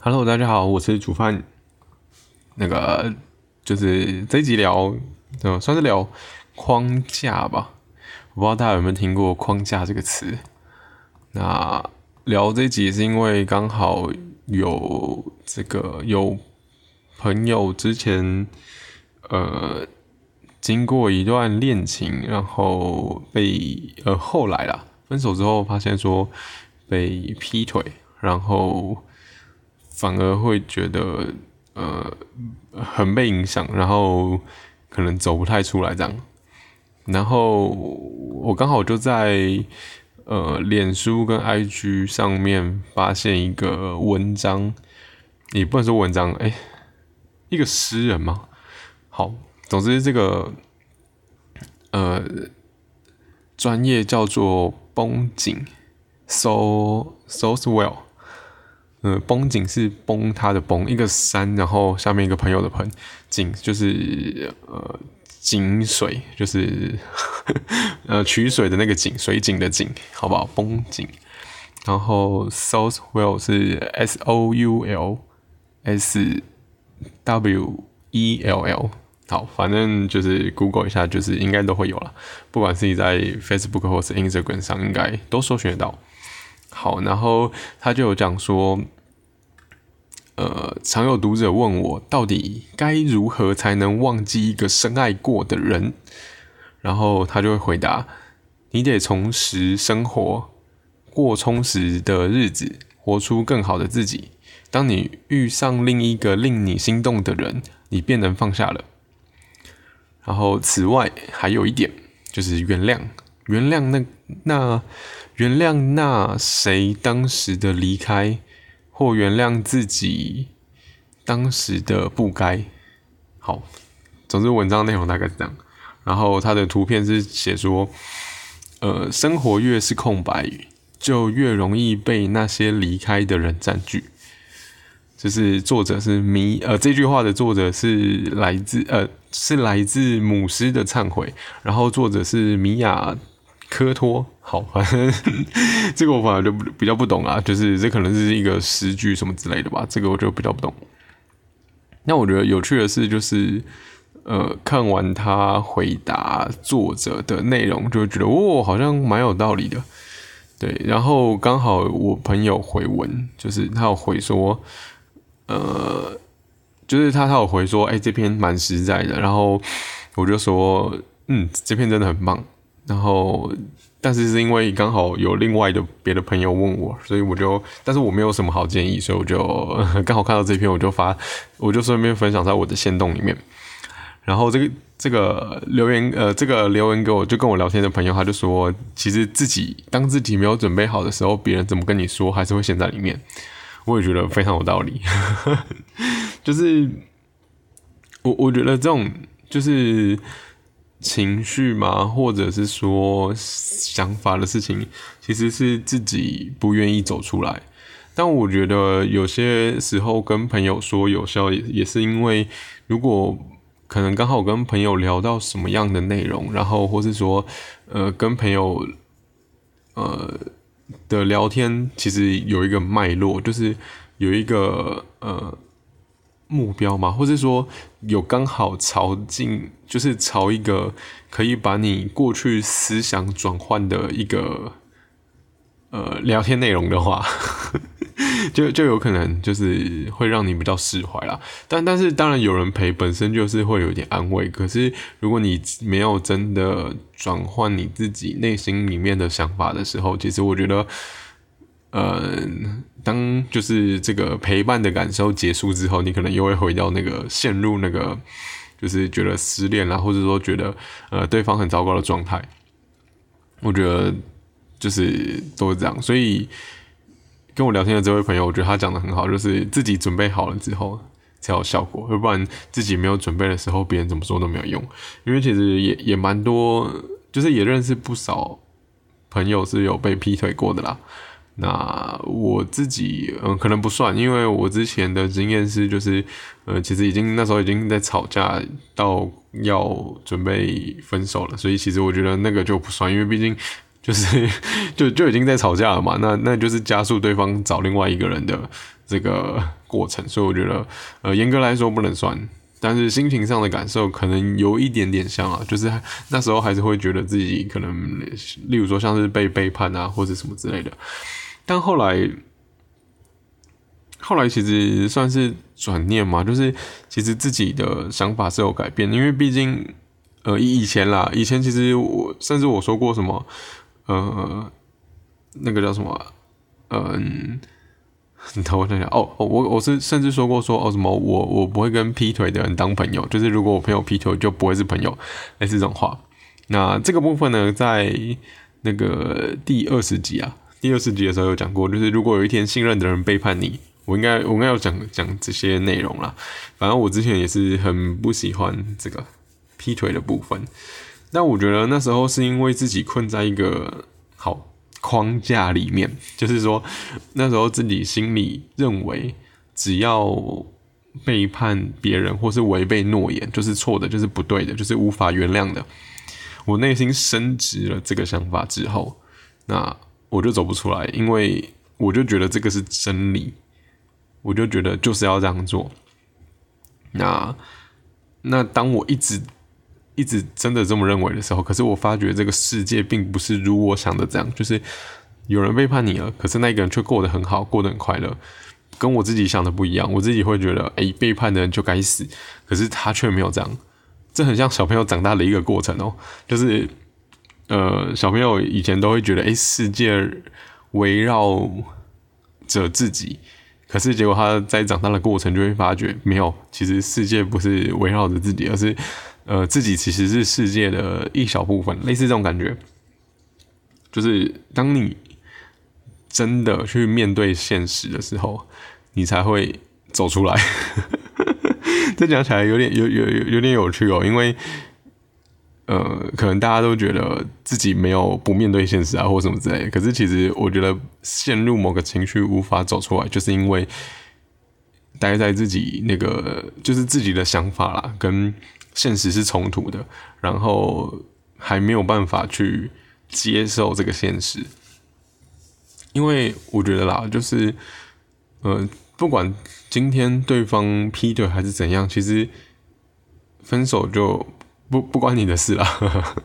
Hello，大家好，我是煮饭。那个就是这一集聊，嗯，算是聊框架吧。我不知道大家有没有听过“框架”这个词。那聊这一集是因为刚好有这个有朋友之前呃经过一段恋情，然后被呃后来啦分手之后发现说被劈腿，然后。反而会觉得呃很被影响，然后可能走不太出来这样。然后我刚好就在呃脸书跟 IG 上面发现一个文章，也不能说文章，哎，一个诗人嘛。好，总之这个呃专业叫做绷紧，so so swell。呃，绷紧是崩它的崩，一个山，然后下面一个朋友的朋，井就是呃井水，就是 呃取水的那个井，水井的井，好不好？绷紧。然后 South Well 是 S O U L S W E L L，好，反正就是 Google 一下，就是应该都会有了，不管是你在 Facebook 或是 Instagram 上，应该都搜寻得到。好，然后他就有讲说，呃，常有读者问我，到底该如何才能忘记一个深爱过的人？然后他就会回答：你得重拾生活，过充实的日子，活出更好的自己。当你遇上另一个令你心动的人，你便能放下了。然后，此外还有一点，就是原谅，原谅那那。原谅那谁当时的离开，或原谅自己当时的不该。好，总之文章内容大概是这样。然后他的图片是写说，呃，生活越是空白，就越容易被那些离开的人占据。就是作者是米，呃，这句话的作者是来自，呃，是来自母狮的忏悔。然后作者是米娅。科托，好，反 正这个我反而就比较不懂啊，就是这可能是一个诗句什么之类的吧，这个我就比较不懂。那我觉得有趣的是，就是呃，看完他回答作者的内容，就会觉得哦，好像蛮有道理的。对，然后刚好我朋友回文，就是他有回说，呃，就是他他有回说，哎，这篇蛮实在的。然后我就说，嗯，这篇真的很棒。然后，但是是因为刚好有另外的别的朋友问我，所以我就，但是我没有什么好建议，所以我就 刚好看到这篇，我就发，我就顺便分享在我的线动里面。然后这个这个留言，呃，这个留言给我就跟我聊天的朋友，他就说，其实自己当自己没有准备好的时候，别人怎么跟你说，还是会陷在里面。我也觉得非常有道理，就是我我觉得这种就是。情绪嘛，或者是说想法的事情，其实是自己不愿意走出来。但我觉得有些时候跟朋友说有效，也也是因为，如果可能刚好跟朋友聊到什么样的内容，然后或是说，呃，跟朋友，呃的聊天，其实有一个脉络，就是有一个呃。目标嘛，或者说有刚好朝进，就是朝一个可以把你过去思想转换的一个呃聊天内容的话，就就有可能就是会让你比较释怀啦。但但是当然有人陪，本身就是会有点安慰。可是如果你没有真的转换你自己内心里面的想法的时候，其实我觉得。呃，当就是这个陪伴的感受结束之后，你可能又会回到那个陷入那个，就是觉得失恋啦，或者说觉得呃对方很糟糕的状态。我觉得就是都是这样，所以跟我聊天的这位朋友，我觉得他讲的很好，就是自己准备好了之后才有效果，要不然自己没有准备的时候，别人怎么说都没有用。因为其实也也蛮多，就是也认识不少朋友是有被劈腿过的啦。那我自己嗯可能不算，因为我之前的经验是就是，呃其实已经那时候已经在吵架到要准备分手了，所以其实我觉得那个就不算，因为毕竟 就是 就就已经在吵架了嘛，那那就是加速对方找另外一个人的这个过程，所以我觉得，呃，严格来说不能算，但是心情上的感受可能有一点点像啊，就是那时候还是会觉得自己可能，例如说像是被背叛啊，或者什么之类的，但后来，后来其实算是转念嘛，就是其实自己的想法是有改变，因为毕竟，呃，以前啦，以前其实我甚至我说过什么，呃，那个叫什么，嗯。你等我想想哦，我我是甚至说过说哦什么我我不会跟劈腿的人当朋友，就是如果我朋友劈腿就不会是朋友，类似这种话。那这个部分呢，在那个第二十集啊，第二十集的时候有讲过，就是如果有一天信任的人背叛你，我应该我应该要讲讲这些内容啦。反正我之前也是很不喜欢这个劈腿的部分，但我觉得那时候是因为自己困在一个好。框架里面，就是说，那时候自己心里认为，只要背叛别人或是违背诺言，就是错的，就是不对的，就是无法原谅的。我内心升值了这个想法之后，那我就走不出来，因为我就觉得这个是真理，我就觉得就是要这样做。那那当我一直。一直真的这么认为的时候，可是我发觉这个世界并不是如我想的这样，就是有人背叛你了，可是那个人却过得很好，过得很快乐，跟我自己想的不一样。我自己会觉得，哎，背叛的人就该死，可是他却没有这样。这很像小朋友长大的一个过程哦，就是呃，小朋友以前都会觉得，哎，世界围绕着自己，可是结果他在长大的过程就会发觉，没有，其实世界不是围绕着自己，而是。呃，自己其实是世界的一小部分，类似这种感觉，就是当你真的去面对现实的时候，你才会走出来。这讲起来有点有有有有点有趣哦，因为呃，可能大家都觉得自己没有不面对现实啊，或什么之类的。可是其实我觉得陷入某个情绪无法走出来，就是因为待在自己那个就是自己的想法啦，跟。现实是冲突的，然后还没有办法去接受这个现实，因为我觉得啦，就是，呃，不管今天对方劈腿还是怎样，其实分手就不不关你的事了，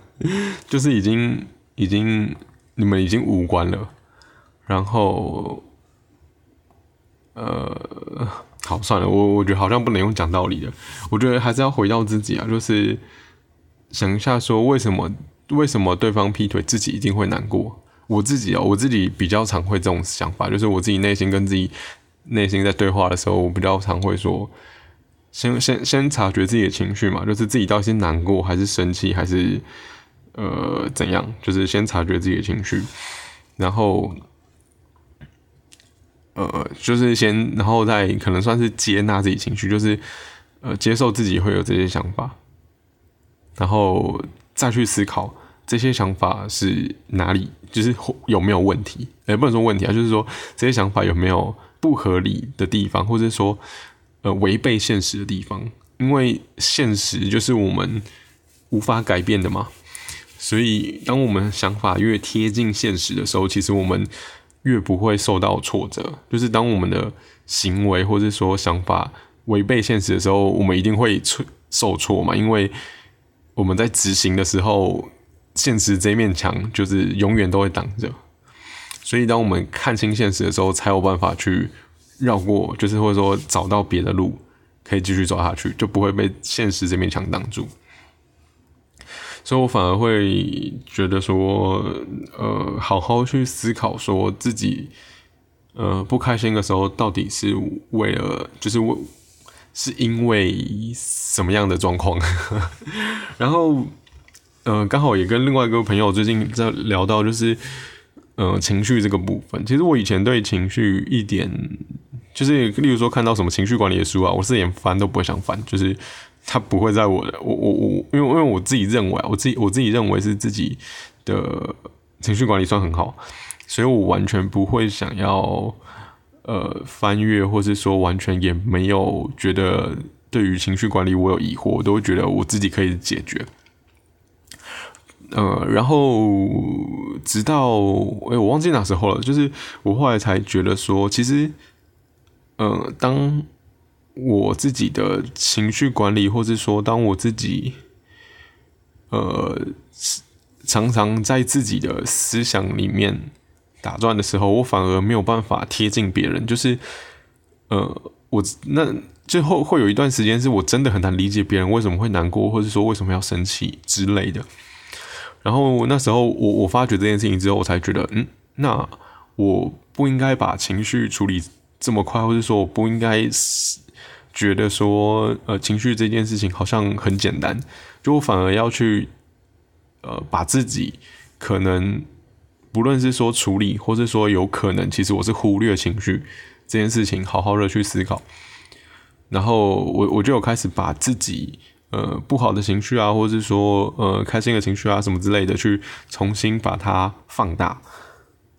就是已经已经你们已经无关了，然后，呃。好，算了，我我觉得好像不能用讲道理的，我觉得还是要回到自己啊，就是想一下说为什么为什么对方劈腿，自己一定会难过。我自己哦，我自己比较常会这种想法，就是我自己内心跟自己内心在对话的时候，我比较常会说，先先先察觉自己的情绪嘛，就是自己到底是难过还是生气还是呃怎样，就是先察觉自己的情绪，然后。呃，就是先，然后再可能算是接纳自己情绪，就是呃接受自己会有这些想法，然后再去思考这些想法是哪里，就是有没有问题，也不能说问题啊，就是说这些想法有没有不合理的地方，或者说呃违背现实的地方，因为现实就是我们无法改变的嘛，所以当我们想法越贴近现实的时候，其实我们。越不会受到挫折，就是当我们的行为或者说想法违背现实的时候，我们一定会受挫嘛。因为我们在执行的时候，现实这面墙就是永远都会挡着。所以当我们看清现实的时候，才有办法去绕过，就是或者说找到别的路可以继续走下去，就不会被现实这面墙挡住。所以我反而会觉得说，呃，好好去思考，说自己，呃，不开心的时候，到底是为了，就是为，是因为什么样的状况？然后，呃，刚好也跟另外一个朋友最近在聊到，就是，呃，情绪这个部分。其实我以前对情绪一点，就是例如说看到什么情绪管理的书啊，我是连翻都不会想翻，就是。它不会在我的我我我，因为因为我自己认为，我自己我自己认为是自己的情绪管理算很好，所以我完全不会想要呃翻阅，或是说完全也没有觉得对于情绪管理我有疑惑，我都会觉得我自己可以解决。呃，然后直到哎，我忘记哪时候了，就是我后来才觉得说，其实呃，当我自己的情绪管理，或是说当我自己，呃，常常在自己的思想里面打转的时候，我反而没有办法贴近别人。就是，呃，我那最后会有一段时间，是我真的很难理解别人为什么会难过，或者说为什么要生气之类的。然后那时候，我我发觉这件事情之后，我才觉得，嗯，那我不应该把情绪处理这么快，或者说我不应该觉得说，呃，情绪这件事情好像很简单，就我反而要去，呃，把自己可能不论是说处理，或是说有可能，其实我是忽略情绪这件事情，好好的去思考。然后我我就有开始把自己。呃，不好的情绪啊，或者是说呃开心的情绪啊，什么之类的，去重新把它放大。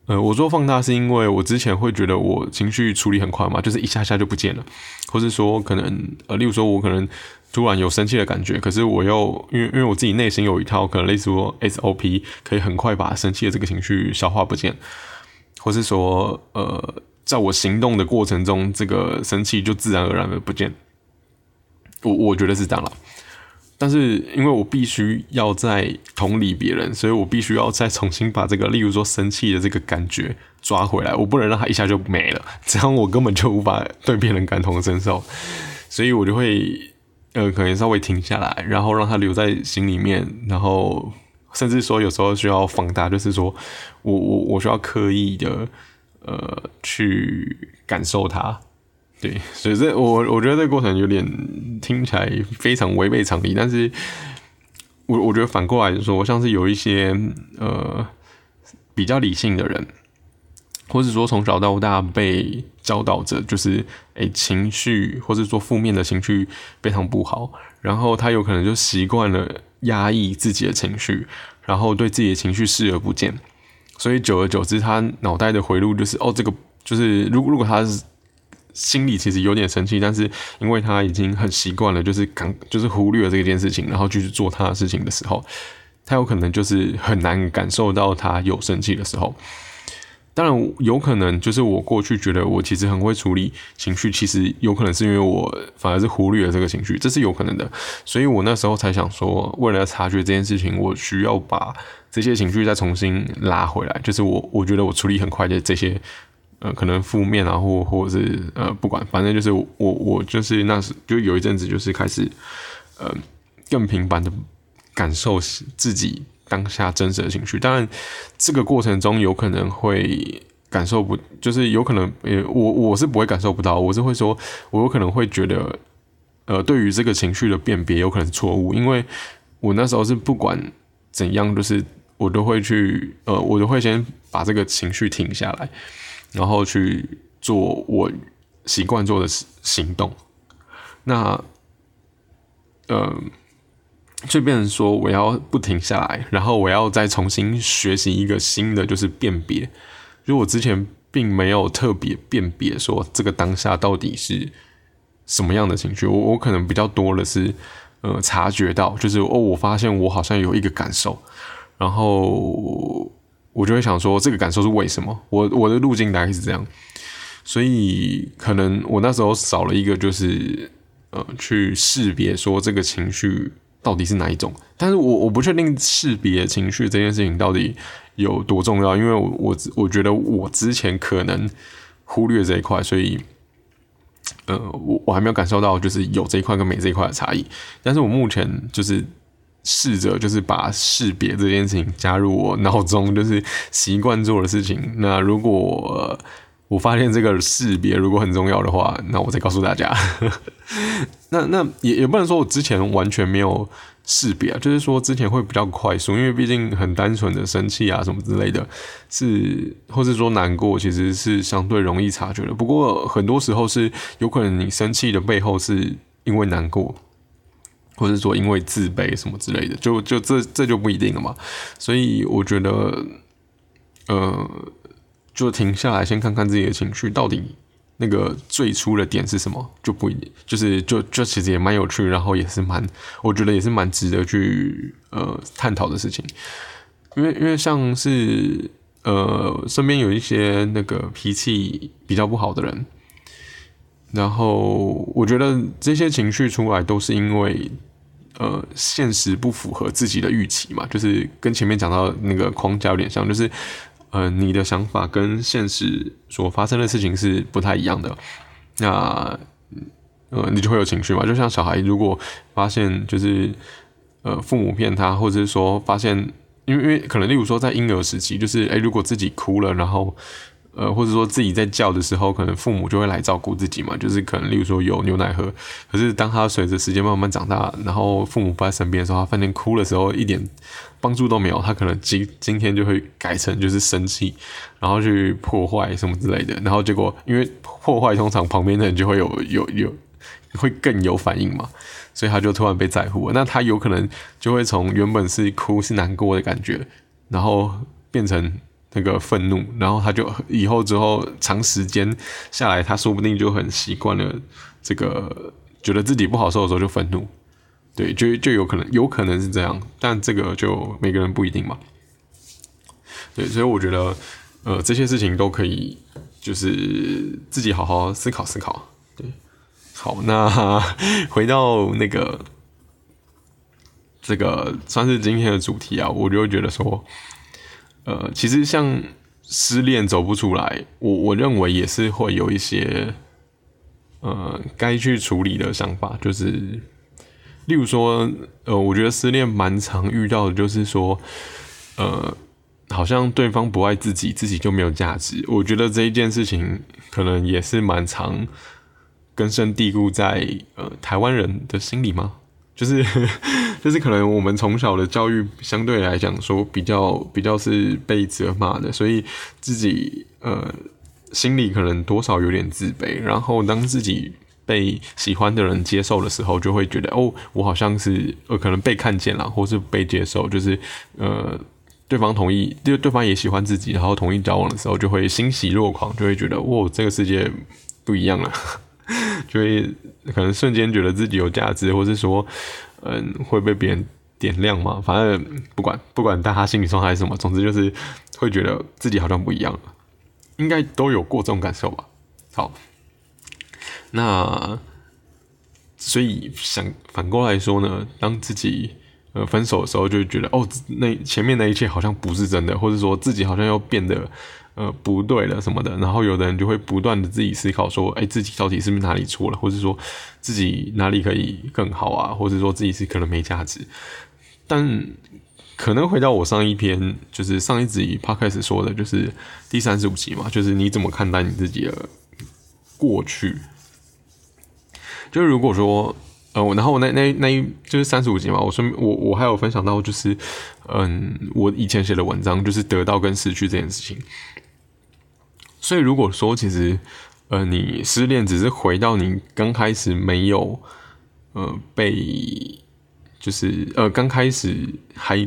呃，我说放大是因为我之前会觉得我情绪处理很快嘛，就是一下下就不见了，或是说可能呃，例如说我可能突然有生气的感觉，可是我又因为因为我自己内心有一套可能类似说 SOP，可以很快把生气的这个情绪消化不见，或是说呃，在我行动的过程中，这个生气就自然而然的不见。我我觉得是这样了。但是因为我必须要在同理别人，所以我必须要再重新把这个，例如说生气的这个感觉抓回来，我不能让他一下就没了，这样我根本就无法对别人感同身受，所以我就会呃可能稍微停下来，然后让他留在心里面，然后甚至说有时候需要放大，就是说我我我需要刻意的呃去感受它。对，所以这我我觉得这个过程有点听起来非常违背常理，但是我我觉得反过来说，像是有一些呃比较理性的人，或者说从小到大被教导着，就是诶情绪或者说负面的情绪非常不好，然后他有可能就习惯了压抑自己的情绪，然后对自己的情绪视而不见，所以久而久之，他脑袋的回路就是哦，这个就是如果如果他是。心里其实有点生气，但是因为他已经很习惯了，就是感就是忽略了这件事情，然后继续做他的事情的时候，他有可能就是很难感受到他有生气的时候。当然，有可能就是我过去觉得我其实很会处理情绪，其实有可能是因为我反而是忽略了这个情绪，这是有可能的。所以我那时候才想说，为了要察觉这件事情，我需要把这些情绪再重新拉回来，就是我我觉得我处理很快的这些。呃，可能负面啊，或或者是呃，不管，反正就是我我就是那时就有一阵子就是开始呃更频繁的感受自己当下真实的情绪。当然，这个过程中有可能会感受不，就是有可能呃，我我是不会感受不到，我是会说，我有可能会觉得呃，对于这个情绪的辨别有可能错误，因为我那时候是不管怎样，就是我都会去呃，我都会先把这个情绪停下来。然后去做我习惯做的行动，那，呃，就变成说我要不停下来，然后我要再重新学习一个新的，就是辨别。就我之前并没有特别辨别说这个当下到底是什么样的情绪，我我可能比较多的是，呃，察觉到，就是哦，我发现我好像有一个感受，然后。我就会想说，这个感受是为什么？我我的路径大概是这样，所以可能我那时候少了一个，就是呃，去识别说这个情绪到底是哪一种。但是我我不确定识别情绪这件事情到底有多重要，因为我我我觉得我之前可能忽略这一块，所以呃，我我还没有感受到就是有这一块跟没这一块的差异。但是我目前就是。试着就是把识别这件事情加入我脑中，就是习惯做的事情。那如果我发现这个识别如果很重要的话，那我再告诉大家。那那也也不能说我之前完全没有识别啊，就是说之前会比较快速，因为毕竟很单纯的生气啊什么之类的，是或是说难过，其实是相对容易察觉的。不过很多时候是有可能你生气的背后是因为难过。或者说因为自卑什么之类的，就就这这就不一定了嘛。所以我觉得，呃，就停下来先看看自己的情绪到底那个最初的点是什么，就不一定，就是就就其实也蛮有趣，然后也是蛮，我觉得也是蛮值得去呃探讨的事情。因为因为像是呃身边有一些那个脾气比较不好的人。然后我觉得这些情绪出来都是因为，呃，现实不符合自己的预期嘛，就是跟前面讲到那个框架有点像，就是呃，你的想法跟现实所发生的事情是不太一样的，那呃，你就会有情绪嘛，就像小孩如果发现就是呃父母骗他，或者是说发现，因为因为可能例如说在婴儿时期，就是诶，如果自己哭了，然后。呃，或者说自己在叫的时候，可能父母就会来照顾自己嘛，就是可能，例如说有牛奶喝。可是当他随着时间慢慢长大，然后父母不在身边的时候，他发现哭的时候一点帮助都没有，他可能今今天就会改成就是生气，然后去破坏什么之类的。然后结果因为破坏，通常旁边的人就会有有有会更有反应嘛，所以他就突然被在乎。那他有可能就会从原本是哭是难过的感觉，然后变成。那个愤怒，然后他就以后之后长时间下来，他说不定就很习惯了这个，觉得自己不好受的时候就愤怒，对，就就有可能有可能是这样，但这个就每个人不一定嘛。对，所以我觉得，呃，这些事情都可以，就是自己好好思考思考。对，好，那 回到那个这个算是今天的主题啊，我就觉得说。呃，其实像失恋走不出来，我我认为也是会有一些呃该去处理的想法，就是例如说，呃，我觉得失恋蛮常遇到的，就是说，呃，好像对方不爱自己，自己就没有价值。我觉得这一件事情可能也是蛮常根深蒂固在呃台湾人的心里吗？就是，就是可能我们从小的教育相对来讲说比较比较是被责骂的，所以自己呃心里可能多少有点自卑。然后当自己被喜欢的人接受的时候，就会觉得哦，我好像是呃可能被看见了，或是被接受，就是呃对方同意，就对方也喜欢自己，然后同意交往的时候，就会欣喜若狂，就会觉得哇，这个世界不一样了。就会可能瞬间觉得自己有价值，或是说，嗯，会被别人点亮嘛？反正不管不管大家心理状态是什么，总之就是会觉得自己好像不一样了。应该都有过这种感受吧？好，那所以想反过来说呢，当自己呃分手的时候，就觉得哦，那前面那一切好像不是真的，或者说自己好像要变得。呃，不对了什么的，然后有的人就会不断的自己思考说，哎，自己到底是不是哪里错了，或者说自己哪里可以更好啊，或者说自己是可能没价值。但可能回到我上一篇，就是上一集他开始说的，就是第三十五集嘛，就是你怎么看待你自己的过去？就如果说，呃，然后我那那那一就是三十五集嘛，我说我我还有分享到，就是嗯，我以前写的文章，就是得到跟失去这件事情。所以，如果说其实，呃，你失恋只是回到你刚开始没有，呃，被，就是呃，刚开始还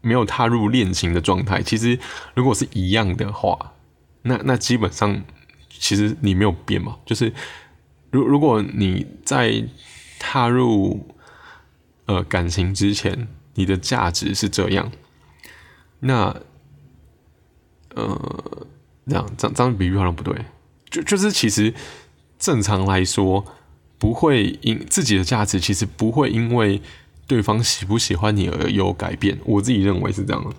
没有踏入恋情的状态，其实如果是一样的话，那那基本上其实你没有变嘛。就是如如果你在踏入呃感情之前，你的价值是这样，那呃。这样，这这样比喻好像不对，就就是其实正常来说，不会因自己的价值其实不会因为对方喜不喜欢你而有改变。我自己认为是这样的，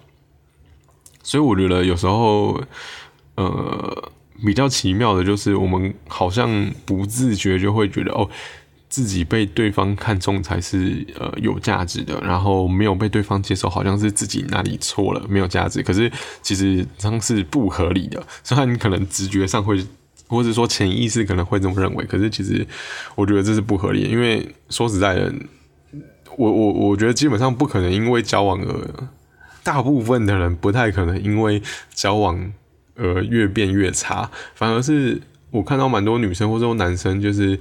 所以我觉得有时候，呃，比较奇妙的就是我们好像不自觉就会觉得哦。自己被对方看中才是呃有价值的，然后没有被对方接受，好像是自己哪里错了，没有价值。可是其实这样是不合理的。虽然你可能直觉上会，或者说潜意识可能会这么认为，可是其实我觉得这是不合理。因为说实在的，我我我觉得基本上不可能因为交往而，大部分的人不太可能因为交往而越变越差，反而是我看到蛮多女生或者说男生就是。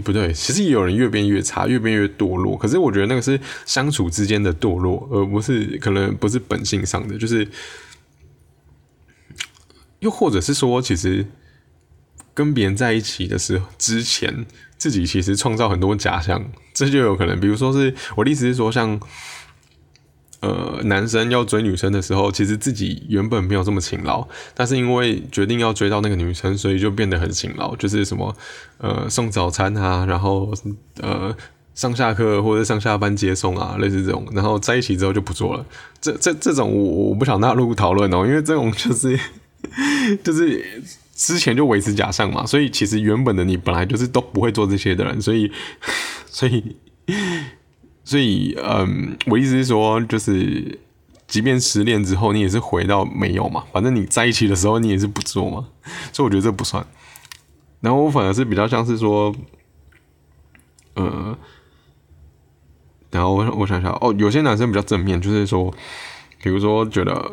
不对，其实也有人越变越差，越变越堕落。可是我觉得那个是相处之间的堕落，而不是可能不是本性上的。就是，又或者是说，其实跟别人在一起的时候，之前自己其实创造很多假象，这就有可能。比如说是我的意思是说，像呃，男生要追女生的时候，其实自己原本没有这么勤劳，但是因为决定要追到那个女生，所以就变得很勤劳，就是什么呃送早餐啊，然后呃上下课或者上下班接送啊，类似这种，然后在一起之后就不做了。这这这种我我不想纳入讨论哦，因为这种就是 就是之前就维持假象嘛，所以其实原本的你本来就是都不会做这些的人，所以 所以。所以，嗯，我意思是说，就是，即便失恋之后，你也是回到没有嘛。反正你在一起的时候，你也是不做嘛。所以我觉得这不算。然后我反而是比较像是说，呃，然后我我想想，哦，有些男生比较正面，就是说，比如说觉得，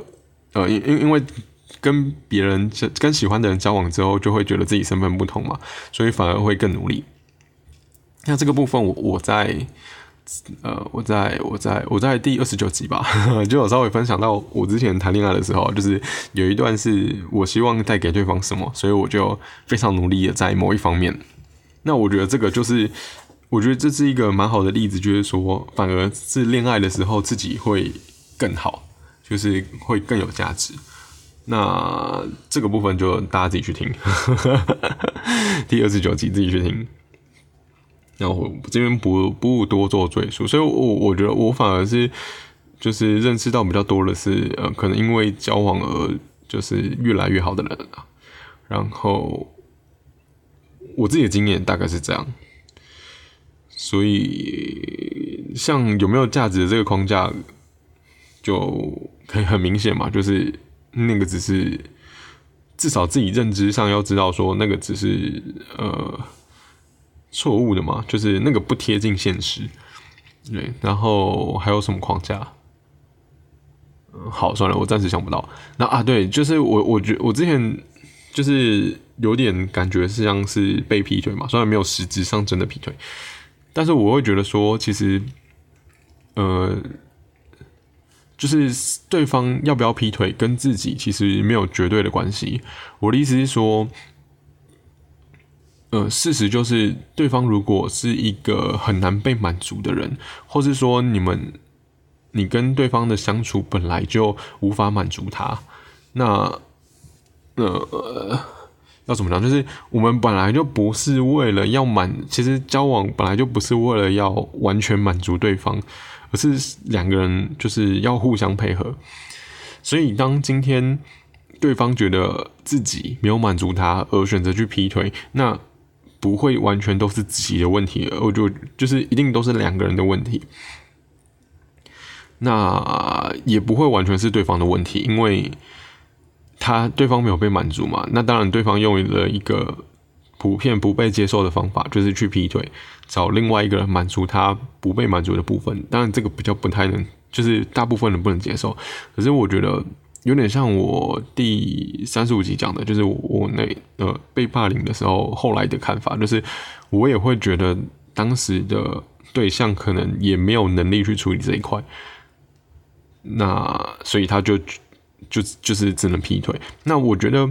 呃，因因因为跟别人跟喜欢的人交往之后，就会觉得自己身份不同嘛，所以反而会更努力。那这个部分，我我在。呃，我在我在我在第二十九集吧，就有稍微分享到我之前谈恋爱的时候，就是有一段是我希望带给对方什么，所以我就非常努力的在某一方面。那我觉得这个就是，我觉得这是一个蛮好的例子，就是说，反而是恋爱的时候自己会更好，就是会更有价值。那这个部分就大家自己去听，第二十九集自己去听。然后这边不不多做赘述，所以我我觉得我反而是就是认识到比较多的是，呃，可能因为交往而就是越来越好的人啊。然后我自己的经验大概是这样，所以像有没有价值的这个框架，就可以很明显嘛，就是那个只是至少自己认知上要知道说那个只是呃。错误的嘛，就是那个不贴近现实，对。然后还有什么框架？嗯，好，算了，我暂时想不到。那啊，对，就是我，我觉我之前就是有点感觉是像是被劈腿嘛，虽然没有实质上真的劈腿，但是我会觉得说，其实，呃，就是对方要不要劈腿跟自己其实没有绝对的关系。我的意思是说。呃，事实就是，对方如果是一个很难被满足的人，或是说你们你跟对方的相处本来就无法满足他，那呃要怎么讲？就是我们本来就不是为了要满，其实交往本来就不是为了要完全满足对方，而是两个人就是要互相配合。所以当今天对方觉得自己没有满足他，而选择去劈腿，那。不会完全都是自己的问题，我就就是一定都是两个人的问题。那也不会完全是对方的问题，因为他对方没有被满足嘛。那当然，对方用了一个普遍不被接受的方法，就是去劈腿，找另外一个人满足他不被满足的部分。当然，这个比较不太能，就是大部分人不能接受。可是我觉得。有点像我第三十五集讲的，就是我那呃被霸凌的时候，后来的看法，就是我也会觉得当时的对象可能也没有能力去处理这一块，那所以他就就就是只能劈腿。那我觉得，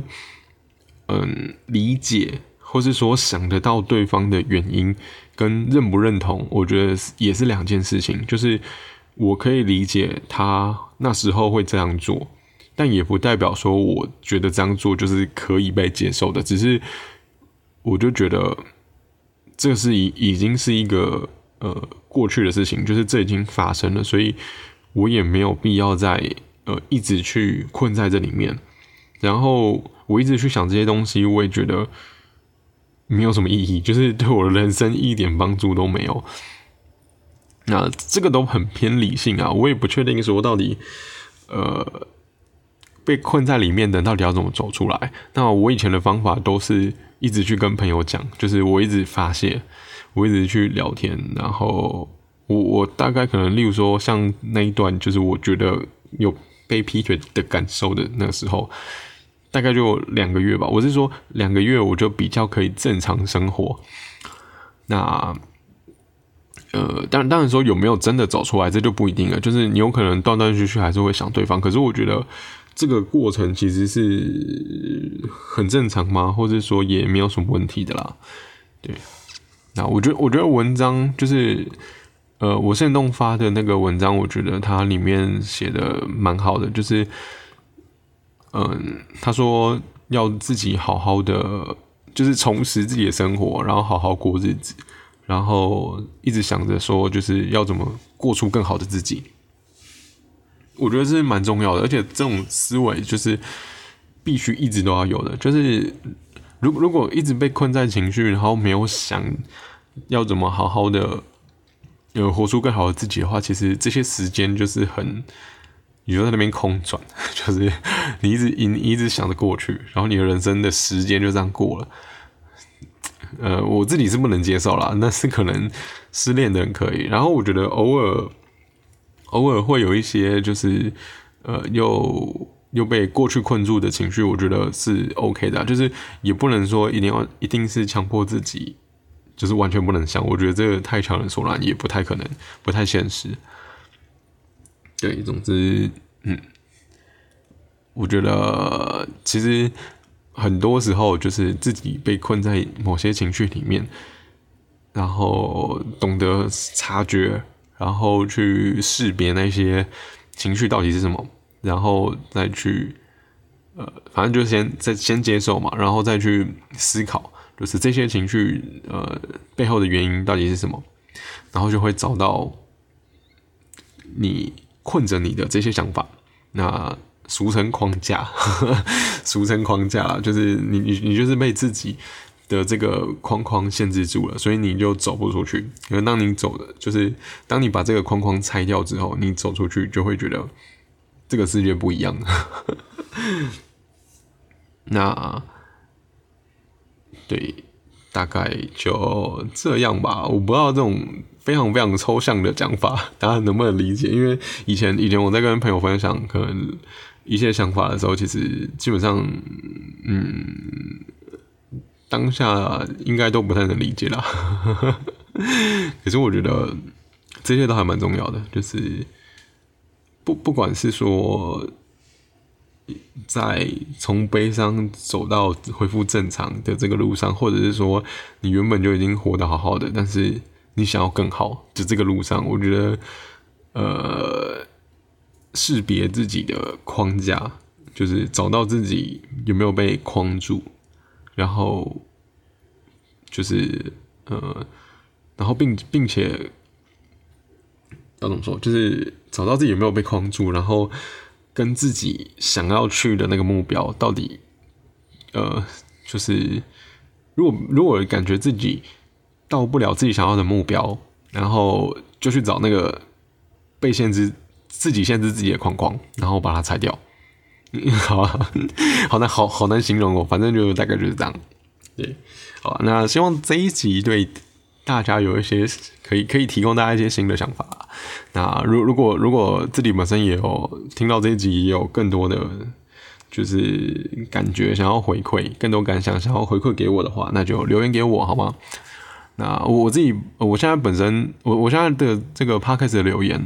嗯，理解或是说想得到对方的原因跟认不认同，我觉得也是两件事情。就是我可以理解他那时候会这样做。但也不代表说，我觉得这样做就是可以被接受的。只是，我就觉得这是已已经是一个呃过去的事情，就是这已经发生了，所以我也没有必要再呃一直去困在这里面。然后我一直去想这些东西，我也觉得没有什么意义，就是 对我的人生一点帮助都没有。那这个都很偏理性啊，我也不确定说到底呃。被困在里面的到底要怎么走出来？那我以前的方法都是一直去跟朋友讲，就是我一直发泄，我一直去聊天，然后我我大概可能例如说像那一段，就是我觉得有被劈腿的感受的那个时候，大概就两个月吧。我是说两个月我就比较可以正常生活。那呃，当然当然说有没有真的走出来，这就不一定了。就是你有可能断断续续还是会想对方，可是我觉得。这个过程其实是很正常吗？或者说也没有什么问题的啦。对，那我觉得，我觉得文章就是，呃，我现动发的那个文章，我觉得它里面写的蛮好的，就是，嗯，他说要自己好好的，就是重拾自己的生活，然后好好过日子，然后一直想着说，就是要怎么过出更好的自己。我觉得是蛮重要的，而且这种思维就是必须一直都要有的，就是如如果一直被困在情绪，然后没有想要怎么好好的。有活出更好的自己的话，其实这些时间就是很，你就在那边空转，就是你一直你一直想着过去，然后你的人生的时间就这样过了。呃，我自己是不能接受啦，那是可能失恋的人可以。然后我觉得偶尔偶尔会有一些就是呃又又被过去困住的情绪，我觉得是 OK 的，就是也不能说一定要一定是强迫自己。就是完全不能想，我觉得这个太强人所难，也不太可能，不太现实。对，总之，嗯，我觉得其实很多时候就是自己被困在某些情绪里面，然后懂得察觉，然后去识别那些情绪到底是什么，然后再去，呃，反正就先再先接受嘛，然后再去思考。就是这些情绪，呃，背后的原因到底是什么？然后就会找到你困着你的这些想法，那俗称框架，俗称框架，就是你你你就是被自己的这个框框限制住了，所以你就走不出去。因为当你走的，就是当你把这个框框拆掉之后，你走出去就会觉得这个世界不一样。那。对，大概就这样吧。我不知道这种非常非常抽象的讲法，大家能不能理解？因为以前以前我在跟朋友分享可能一些想法的时候，其实基本上，嗯，当下应该都不太能理解啦。可是我觉得这些都还蛮重要的，就是不不管是说。在从悲伤走到恢复正常的这个路上，或者是说你原本就已经活得好好的，但是你想要更好，就这个路上，我觉得，呃，识别自己的框架，就是找到自己有没有被框住，然后就是呃，然后并并且要怎么说，就是找到自己有没有被框住，然后。跟自己想要去的那个目标到底，呃，就是如果如果感觉自己到不了自己想要的目标，然后就去找那个被限制、自己限制自己的框框，然后把它拆掉。好啊，好难，好好难形容哦。反正就大概就是这样。对，好，那希望这一集对。大家有一些可以可以提供大家一些新的想法。那如如果如果自己本身也有听到这一集，也有更多的就是感觉想要回馈，更多感想想要回馈给我的话，那就留言给我好吗？那我自己我现在本身我我现在的这个 podcast 的留言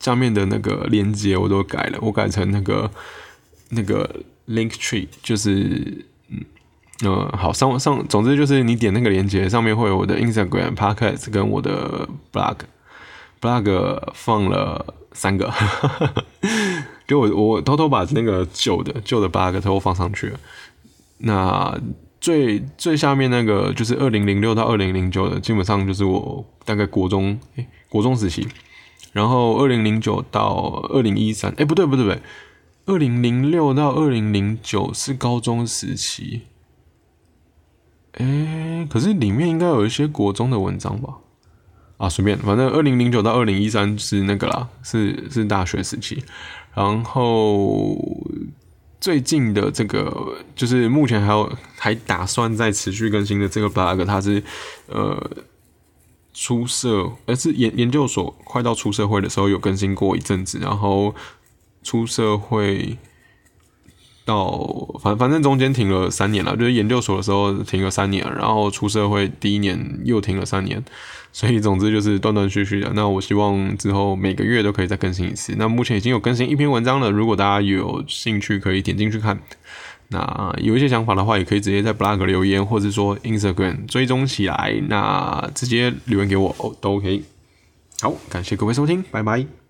下面的那个链接我都改了，我改成那个那个 link tree，就是嗯。呃，好，上上，总之就是你点那个链接，上面会有我的 Instagram、Podcast 跟我的 Blog，Blog 放了三个，就我我偷偷把那个旧的旧的 Blog 偷偷放上去了。那最最下面那个就是二零零六到二零零九的，基本上就是我大概国中诶国中时期，然后二零零九到二零一三，哎不对不对不对，二零零六到二零零九是高中时期。哎，可是里面应该有一些国中的文章吧？啊，随便，反正二零零九到二零一三是那个啦，是是大学时期。然后最近的这个，就是目前还有还打算在持续更新的这个 blog，它是呃出社，而是研研究所快到出社会的时候有更新过一阵子，然后出社会。到反反正中间停了三年了，就是研究所的时候停了三年，然后出社会第一年又停了三年，所以总之就是断断续续的。那我希望之后每个月都可以再更新一次。那目前已经有更新一篇文章了，如果大家有兴趣可以点进去看。那有一些想法的话，也可以直接在 blog 留言，或者说 Instagram 追踪起来，那直接留言给我哦，都 OK。好，感谢各位收听，拜拜。